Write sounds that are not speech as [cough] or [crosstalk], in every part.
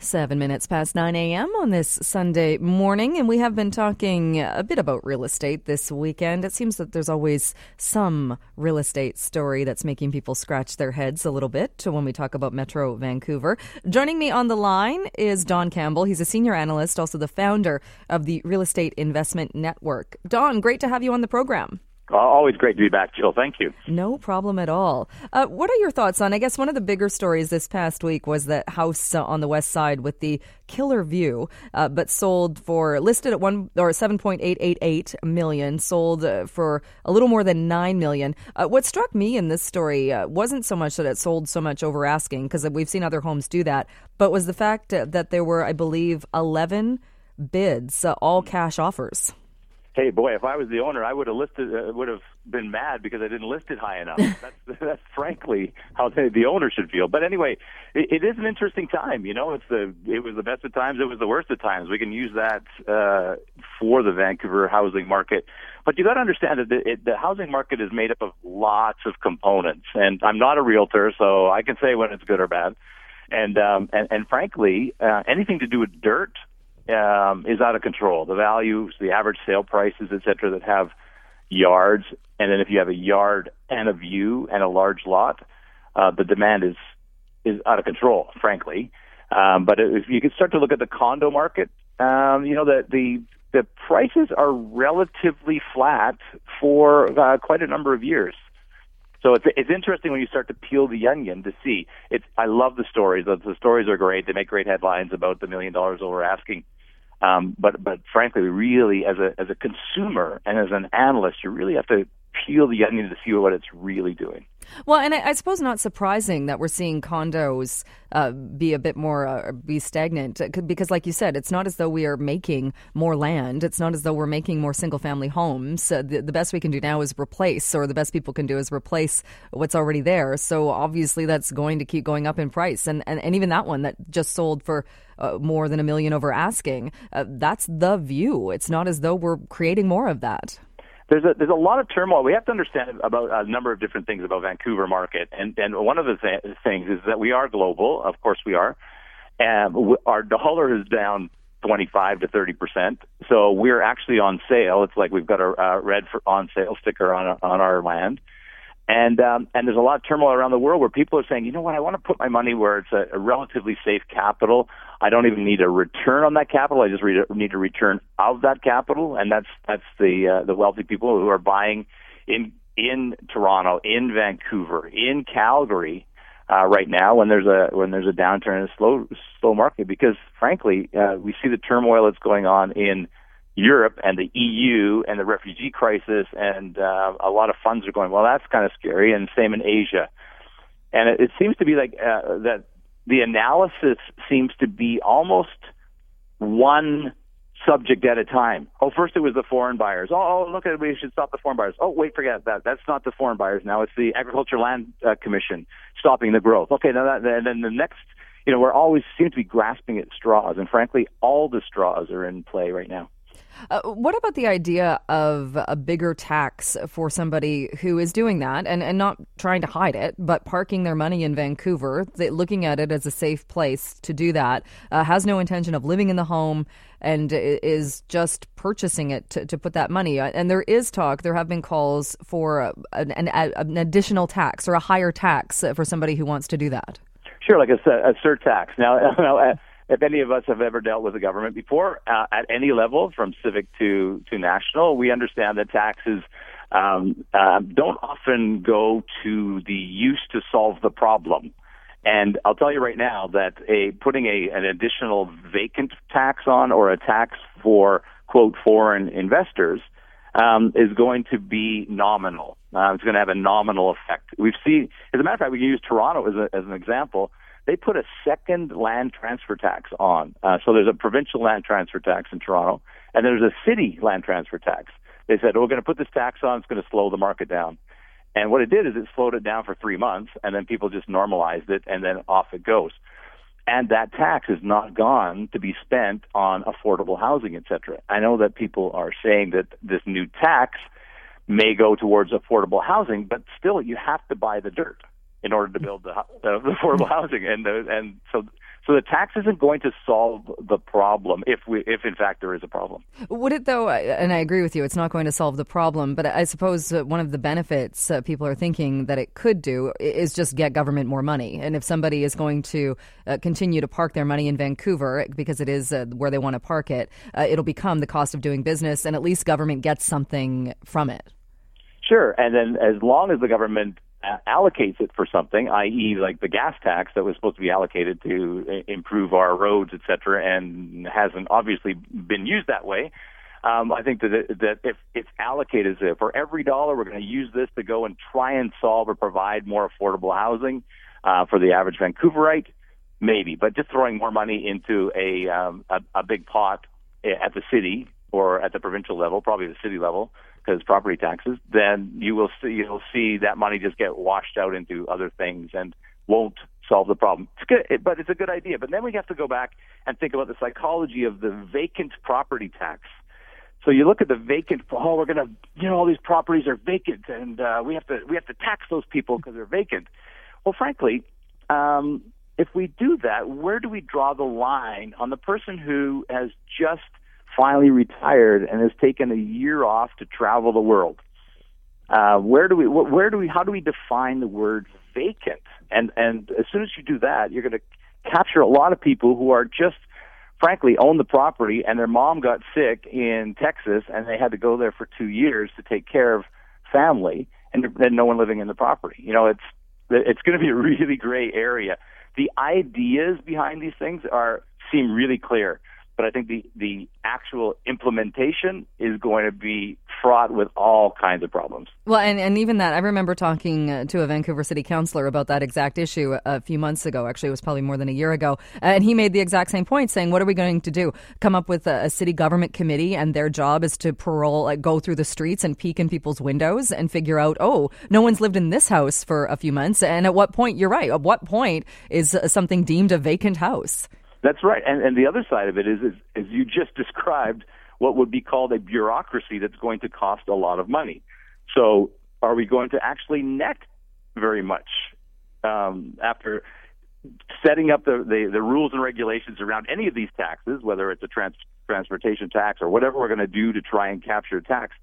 Seven minutes past 9 a.m. on this Sunday morning, and we have been talking a bit about real estate this weekend. It seems that there's always some real estate story that's making people scratch their heads a little bit when we talk about Metro Vancouver. Joining me on the line is Don Campbell. He's a senior analyst, also the founder of the Real Estate Investment Network. Don, great to have you on the program. Always great to be back, Jill. Thank you. No problem at all. Uh, what are your thoughts on? I guess one of the bigger stories this past week was that house uh, on the west side with the killer view, uh, but sold for listed at one or seven point eight eight eight million, sold uh, for a little more than nine million. Uh, what struck me in this story uh, wasn't so much that it sold so much over asking, because we've seen other homes do that, but was the fact that there were, I believe, eleven bids, all cash offers hey, boy, if I was the owner, I would have listed, uh, would have been mad because I didn't list it high enough. [laughs] that's, that's frankly how the, the owner should feel. But anyway, it, it is an interesting time. You know, it's the it was the best of times, it was the worst of times. We can use that uh, for the Vancouver housing market. But you got to understand that the, it, the housing market is made up of lots of components, and I'm not a realtor, so I can say when it's good or bad. And um, and, and frankly, uh, anything to do with dirt um, is out of control. The values, the average sale prices, et cetera, that have yards, and then if you have a yard and a view and a large lot, uh, the demand is is out of control, frankly. Um, but if you can start to look at the condo market, um, you know that the the prices are relatively flat for uh, quite a number of years. So it's it's interesting when you start to peel the onion to see. It's I love the stories. The, the stories are great. They make great headlines about the million dollars over asking. Um, but but frankly, really, as a as a consumer and as an analyst, you really have to peel the onion to see what it's really doing. Well, and I, I suppose not surprising that we're seeing condos uh, be a bit more uh, be stagnant uh, because, like you said, it's not as though we are making more land. It's not as though we're making more single family homes. Uh, the, the best we can do now is replace, or the best people can do is replace what's already there. So obviously, that's going to keep going up in price, and and, and even that one that just sold for. Uh, more than a million over asking. Uh, that's the view. It's not as though we're creating more of that there's a there's a lot of turmoil. We have to understand about a number of different things about Vancouver market, and and one of the th- things is that we are global. Of course, we are. And our dollar is down 25 to 30 percent, so we're actually on sale. It's like we've got a uh, red for on sale sticker on on our land. And um, and there's a lot of turmoil around the world where people are saying, you know what, I want to put my money where it's a, a relatively safe capital. I don't even need a return on that capital. I just need a return of that capital, and that's that's the uh, the wealthy people who are buying in in Toronto, in Vancouver, in Calgary uh, right now when there's a when there's a downturn in a slow slow market because frankly uh, we see the turmoil that's going on in Europe and the EU and the refugee crisis, and uh, a lot of funds are going. Well, that's kind of scary, and same in Asia. And it, it seems to be like uh, that. The analysis seems to be almost one subject at a time. Oh, first it was the foreign buyers. Oh, oh, look at we should stop the foreign buyers. Oh, wait, forget that. That's not the foreign buyers now. It's the Agriculture Land uh, Commission stopping the growth. Okay, now that, and then the next, you know, we're always seem to be grasping at straws, and frankly, all the straws are in play right now. Uh, what about the idea of a bigger tax for somebody who is doing that and, and not trying to hide it, but parking their money in Vancouver, looking at it as a safe place to do that, uh, has no intention of living in the home and is just purchasing it to, to put that money. Uh, and there is talk, there have been calls for an, an, an additional tax or a higher tax for somebody who wants to do that. Sure, like a, a surtax. Now, [laughs] now if any of us have ever dealt with the government before uh, at any level, from civic to to national, we understand that taxes um, uh, don't often go to the use to solve the problem. And I'll tell you right now that a putting a an additional vacant tax on or a tax for quote foreign investors um, is going to be nominal. Uh, it's going to have a nominal effect. We've seen, as a matter of fact, we can use Toronto as, a, as an example they put a second land transfer tax on. Uh, so there's a provincial land transfer tax in Toronto, and there's a city land transfer tax. They said, oh, we're going to put this tax on. It's going to slow the market down. And what it did is it slowed it down for three months, and then people just normalized it, and then off it goes. And that tax is not gone to be spent on affordable housing, et cetera. I know that people are saying that this new tax may go towards affordable housing, but still, you have to buy the dirt in order to build the, the affordable housing. And the, and so So the tax isn't going to solve the problem if we, if in fact there is a problem. Would it though? And I agree with you. It's not going to solve the problem. But I suppose one of the benefits uh, people are thinking that it could do is just get government more money. And if somebody is going to uh, continue to park their money in Vancouver because it is uh, where they want to park it, uh, it'll become the cost of doing business, and at least government gets something from it. Sure, and then as long as the government allocates it for something, i.e., like the gas tax that was supposed to be allocated to improve our roads, et cetera, and hasn't obviously been used that way. Um, I think that it, that if it's allocated as for every dollar, we're going to use this to go and try and solve or provide more affordable housing uh, for the average Vancouverite, maybe. But just throwing more money into a um, a, a big pot at the city or at the provincial level, probably the city level, because property taxes, then you will see you'll see that money just get washed out into other things and won't solve the problem. It's good, but it's a good idea. But then we have to go back and think about the psychology of the vacant property tax. So you look at the vacant. Oh, we're gonna, you know, all these properties are vacant, and uh, we have to we have to tax those people because they're vacant. Well, frankly, um, if we do that, where do we draw the line on the person who has just finally retired and has taken a year off to travel the world. Uh, where do we, where do we, how do we define the word vacant? And, and as soon as you do that, you're going to capture a lot of people who are just, frankly, own the property and their mom got sick in Texas and they had to go there for two years to take care of family and then no one living in the property. You know, it's, it's going to be a really gray area. The ideas behind these things are, seem really clear but I think the, the actual implementation is going to be fraught with all kinds of problems. Well, and, and even that, I remember talking uh, to a Vancouver City councillor about that exact issue a few months ago. Actually, it was probably more than a year ago. And he made the exact same point, saying, What are we going to do? Come up with a, a city government committee, and their job is to parole, like, go through the streets and peek in people's windows and figure out, oh, no one's lived in this house for a few months. And at what point, you're right, at what point is something deemed a vacant house? That's right. And, and the other side of it is, is, is you just [laughs] described what would be called a bureaucracy that's going to cost a lot of money. So are we going to actually net very much um, after setting up the, the, the, rules and regulations around any of these taxes, whether it's a trans- transportation tax or whatever we're going to do to try and capture tax,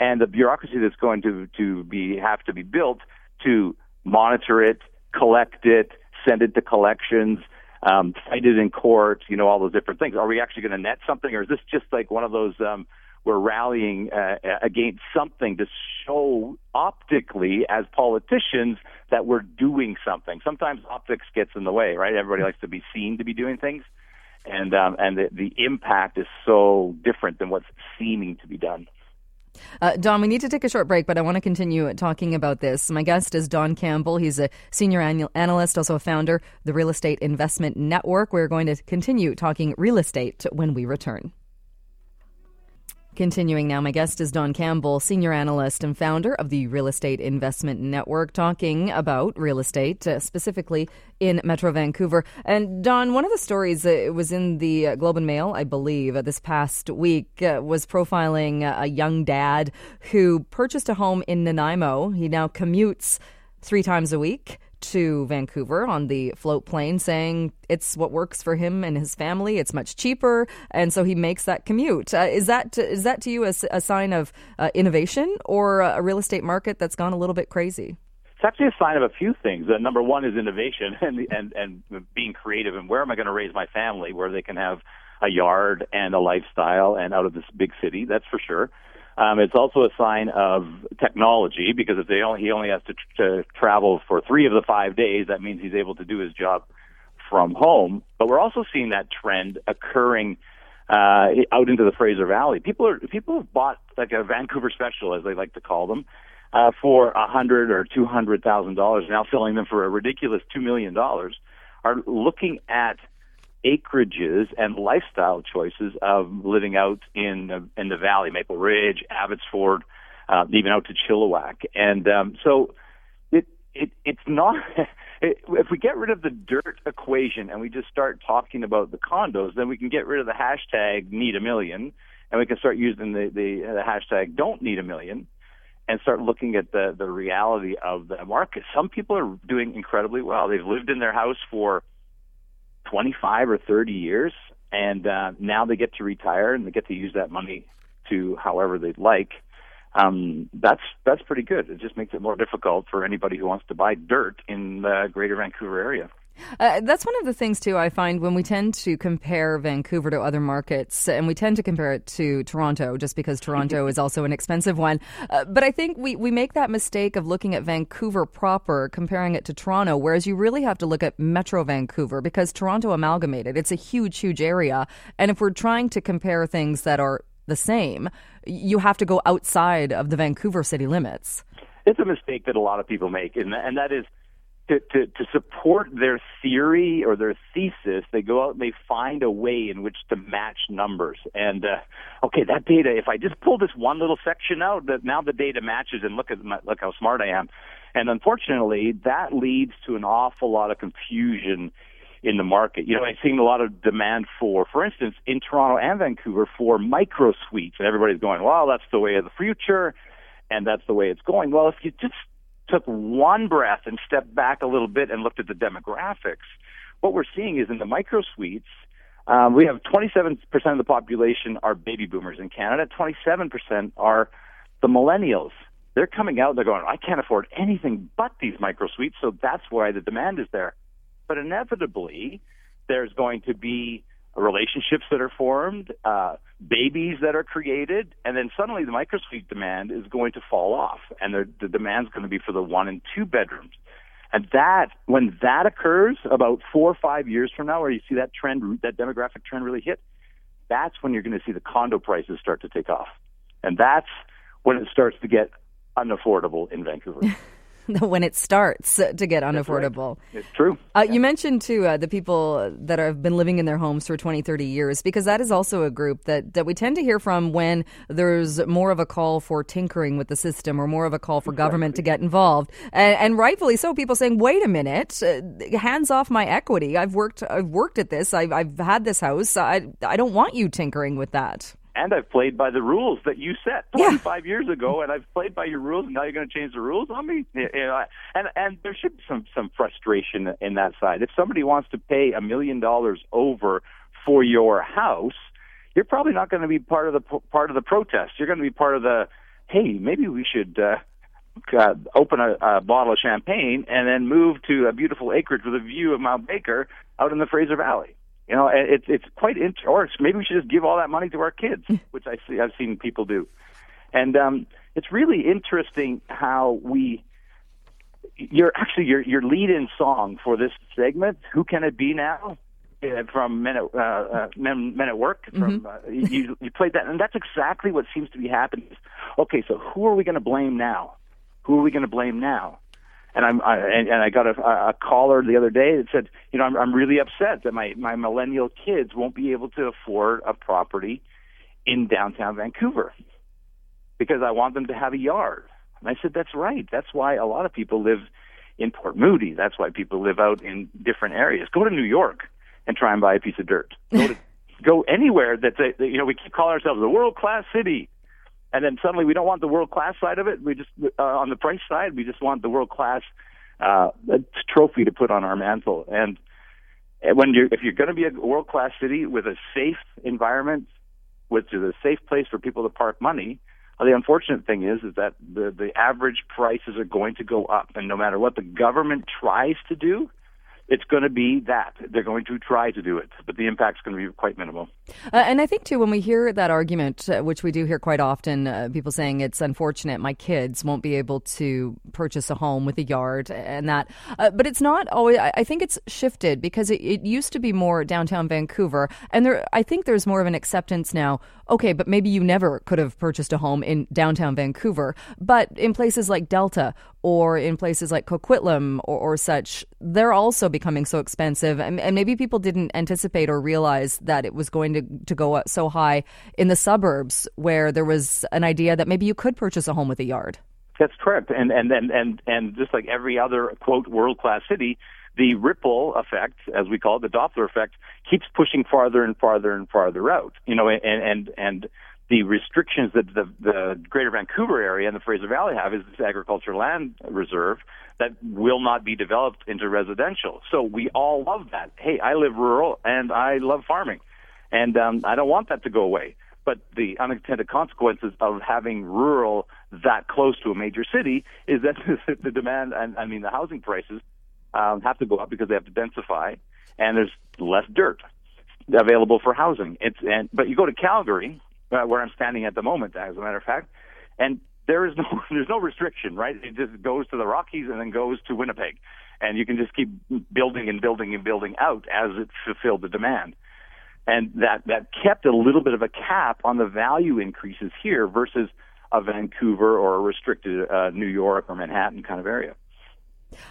and the bureaucracy that's going to, to be have to be built to monitor it, collect it, send it to collections, um, fight it in court, you know, all those different things. Are we actually going to net something, or is this just like one of those um, we're rallying uh, against something to show optically as politicians that we're doing something? Sometimes optics gets in the way, right? Everybody likes to be seen to be doing things, and um, and the, the impact is so different than what's seeming to be done. Uh, Don, we need to take a short break, but I want to continue talking about this. My guest is Don Campbell. He's a senior annual analyst, also a founder the Real Estate Investment Network. We're going to continue talking real estate when we return. Continuing now, my guest is Don Campbell, senior analyst and founder of the Real Estate Investment Network, talking about real estate, uh, specifically in Metro Vancouver. And Don, one of the stories uh, was in the uh, Globe and Mail, I believe, uh, this past week, uh, was profiling a young dad who purchased a home in Nanaimo. He now commutes three times a week to Vancouver on the float plane, saying it's what works for him and his family. It's much cheaper, and so he makes that commute. Uh, is that to, is that to you a, a sign of uh, innovation or a real estate market that's gone a little bit crazy? It's actually a sign of a few things. Uh, number one is innovation [laughs] and and and being creative. And where am I going to raise my family? Where they can have a yard and a lifestyle, and out of this big city, that's for sure. Um, it's also a sign of technology because if they only, he only has to, to travel for three of the five days, that means he's able to do his job from home. But we're also seeing that trend occurring uh, out into the Fraser Valley. People are people have bought like a Vancouver special, as they like to call them, uh, for a hundred or two hundred thousand dollars. Now selling them for a ridiculous two million dollars. Are looking at acreages and lifestyle choices of living out in the, in the valley, Maple Ridge, Abbotsford, uh, even out to Chilliwack. And um, so it, it it's not. [laughs] If we get rid of the dirt equation and we just start talking about the condos, then we can get rid of the hashtag need a million, and we can start using the the, the hashtag don't need a million, and start looking at the the reality of the market. Some people are doing incredibly well. They've lived in their house for 25 or 30 years, and uh, now they get to retire and they get to use that money to however they'd like. Um, that's that's pretty good. It just makes it more difficult for anybody who wants to buy dirt in the Greater Vancouver area. Uh, that's one of the things too. I find when we tend to compare Vancouver to other markets, and we tend to compare it to Toronto, just because Toronto [laughs] is also an expensive one. Uh, but I think we we make that mistake of looking at Vancouver proper, comparing it to Toronto, whereas you really have to look at Metro Vancouver because Toronto amalgamated. It's a huge, huge area, and if we're trying to compare things that are the same, you have to go outside of the Vancouver city limits. It's a mistake that a lot of people make, and and that is to, to, to support their theory or their thesis, they go out and they find a way in which to match numbers. And uh, okay, that data, if I just pull this one little section out, that now the data matches, and look at my, look how smart I am. And unfortunately, that leads to an awful lot of confusion in the market. You know, I've seen a lot of demand for, for instance, in Toronto and Vancouver for micro suites, and everybody's going, "Well, that's the way of the future." And that's the way it's going. Well, if you just took one breath and stepped back a little bit and looked at the demographics, what we're seeing is in the micro suites, um, we have 27% of the population are baby boomers in Canada. 27% are the millennials. They're coming out. They're going. I can't afford anything but these micro suites. So that's why the demand is there. But inevitably, there's going to be relationships that are formed, uh, babies that are created, and then suddenly the microsuite demand is going to fall off, and the, the demand is going to be for the one and two bedrooms. And that, when that occurs about four or five years from now, where you see that trend, that demographic trend really hit, that's when you're going to see the condo prices start to take off. And that's when it starts to get unaffordable in Vancouver. [laughs] [laughs] when it starts to get unaffordable. Right. It's true. Uh, yeah. You mentioned too uh, the people that have been living in their homes for 20, 30 years, because that is also a group that, that we tend to hear from when there's more of a call for tinkering with the system or more of a call for exactly. government to get involved. And, and, rightfully so, people saying, wait a minute, uh, hands off my equity. I've worked, I've worked at this. I've, I've had this house. I, I don't want you tinkering with that and I've played by the rules that you set 25 yeah. years ago, and I've played by your rules. And now you're going to change the rules on me, you know. And and there should be some some frustration in that side. If somebody wants to pay a million dollars over for your house, you're probably not going to be part of the part of the protest. You're going to be part of the hey, maybe we should. Uh, uh, open a, a bottle of champagne and then move to a beautiful acreage with a view of Mount Baker out in the Fraser Valley. You know, it's it's quite int- or maybe we should just give all that money to our kids, which I see I've seen people do, and um, it's really interesting how we. You're actually your your lead-in song for this segment. Who can it be now? From Men at, uh, uh, Men, Men at Work. From mm-hmm. uh, you, you played that, and that's exactly what seems to be happening. Okay, so who are we going to blame now? Who are we going to blame now? And I'm I, and, and I got a, a caller the other day that said, you know, I'm, I'm really upset that my my millennial kids won't be able to afford a property in downtown Vancouver because I want them to have a yard. And I said, that's right. That's why a lot of people live in Port Moody. That's why people live out in different areas. Go to New York and try and buy a piece of dirt. Go to [laughs] go anywhere that they, you know we keep calling ourselves a world class city and then suddenly we don't want the world class side of it. We just uh, on the price side, we just want the world class uh, trophy to put on our mantle. And when you're if you're going to be a world class city with a safe environment, which is a safe place for people to park money, the unfortunate thing is is that the the average prices are going to go up, and no matter what the government tries to do, it's going to be that. They're going to try to do it, but the impact's going to be quite minimal. Uh, and I think, too, when we hear that argument, uh, which we do hear quite often, uh, people saying it's unfortunate my kids won't be able to purchase a home with a yard and that. Uh, but it's not always, I think it's shifted because it, it used to be more downtown Vancouver. And there, I think there's more of an acceptance now. Okay, but maybe you never could have purchased a home in downtown Vancouver. But in places like Delta or in places like Coquitlam or, or such, they're also becoming so expensive. And, and, maybe people didn't anticipate or realize that it was going to, to go up so high in the suburbs where there was an idea that maybe you could purchase a home with a yard. That's correct. And, and, and, and, and just like every other, quote, world class city, the ripple effect, as we call it, the Doppler effect, keeps pushing farther and farther and farther out. You know, and and and the restrictions that the, the Greater Vancouver area and the Fraser Valley have is this agricultural land reserve that will not be developed into residential. So we all love that. Hey, I live rural and I love farming, and um, I don't want that to go away. But the unintended consequences of having rural that close to a major city is that [laughs] the demand and I mean the housing prices um, have to go up because they have to densify, and there's less dirt available for housing. It's and but you go to Calgary, uh, where I'm standing at the moment, as a matter of fact, and there is no [laughs] there's no restriction, right? It just goes to the Rockies and then goes to Winnipeg, and you can just keep building and building and building out as it fulfilled the demand and that that kept a little bit of a cap on the value increases here versus a Vancouver or a restricted uh, New York or Manhattan kind of area.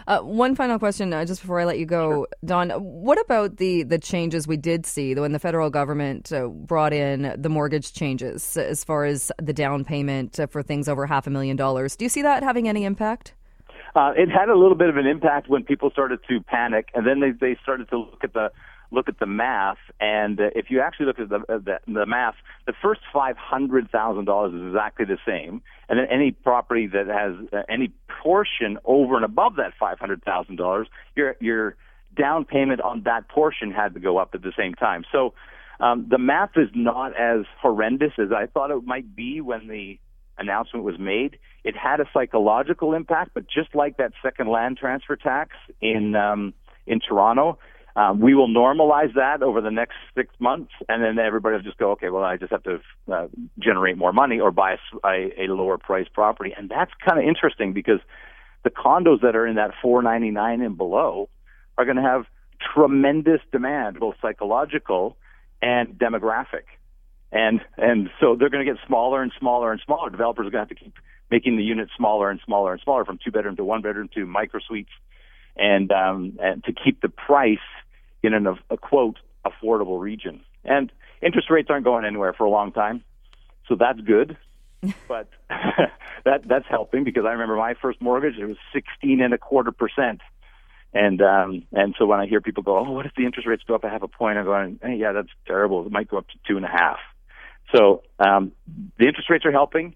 Uh, one final question, uh, just before I let you go, sure. Don. What about the the changes we did see when the federal government uh, brought in the mortgage changes as far as the down payment uh, for things over half a million dollars? Do you see that having any impact? Uh, it had a little bit of an impact when people started to panic, and then they they started to look at the look at the math, and uh, if you actually look at the, uh, the, the math, the first five hundred thousand dollars is exactly the same, and then any property that has uh, any portion over and above that five hundred thousand dollars, your your down payment on that portion had to go up at the same time. So um, the math is not as horrendous as I thought it might be when the announcement was made. It had a psychological impact, but just like that second land transfer tax in um, in Toronto, um, we will normalize that over the next six months, and then everybody will just go, okay, well, I just have to uh, generate more money or buy a, a lower price property, and that's kind of interesting because the condos that are in that 499 and below are going to have tremendous demand, both psychological and demographic, and and so they're going to get smaller and smaller and smaller. Developers are going to have to keep making the units smaller and smaller and smaller, from two bedroom to one bedroom to micro suites, and um, and to keep the price in an, a quote affordable region. And interest rates aren't going anywhere for a long time, so that's good. [laughs] but [laughs] that that's helping because I remember my first mortgage it was sixteen and a quarter percent. And um and so when I hear people go, Oh, what if the interest rates go up a half a point? I'm going, hey, yeah, that's terrible. It might go up to two and a half. So um the interest rates are helping.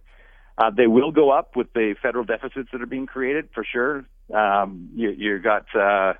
Uh, they will go up with the federal deficits that are being created for sure. Um, you, you got uh,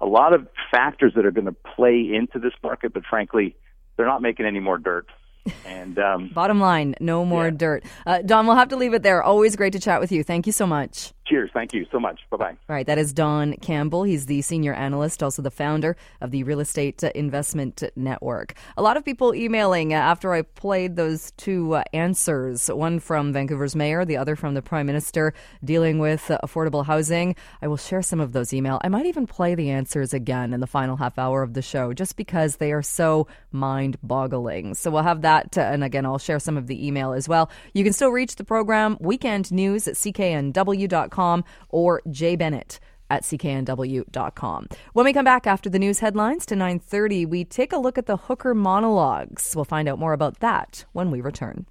a lot of factors that are going to play into this market, but frankly, they're not making any more dirt. [laughs] And um, bottom line, no more yeah. dirt. Uh, Don, we'll have to leave it there. Always great to chat with you. Thank you so much. Cheers. Thank you so much. Bye bye. All right. That is Don Campbell. He's the senior analyst, also the founder of the Real Estate Investment Network. A lot of people emailing after I played those two uh, answers one from Vancouver's mayor, the other from the prime minister, dealing with uh, affordable housing. I will share some of those email. I might even play the answers again in the final half hour of the show just because they are so mind boggling. So we'll have that. Uh, and again, I'll share some of the email as well. You can still reach the program weekend news at cknw.com or Jay Bennett at cknw.com. When we come back after the news headlines to 9:30, we take a look at the Hooker monologues. We'll find out more about that when we return.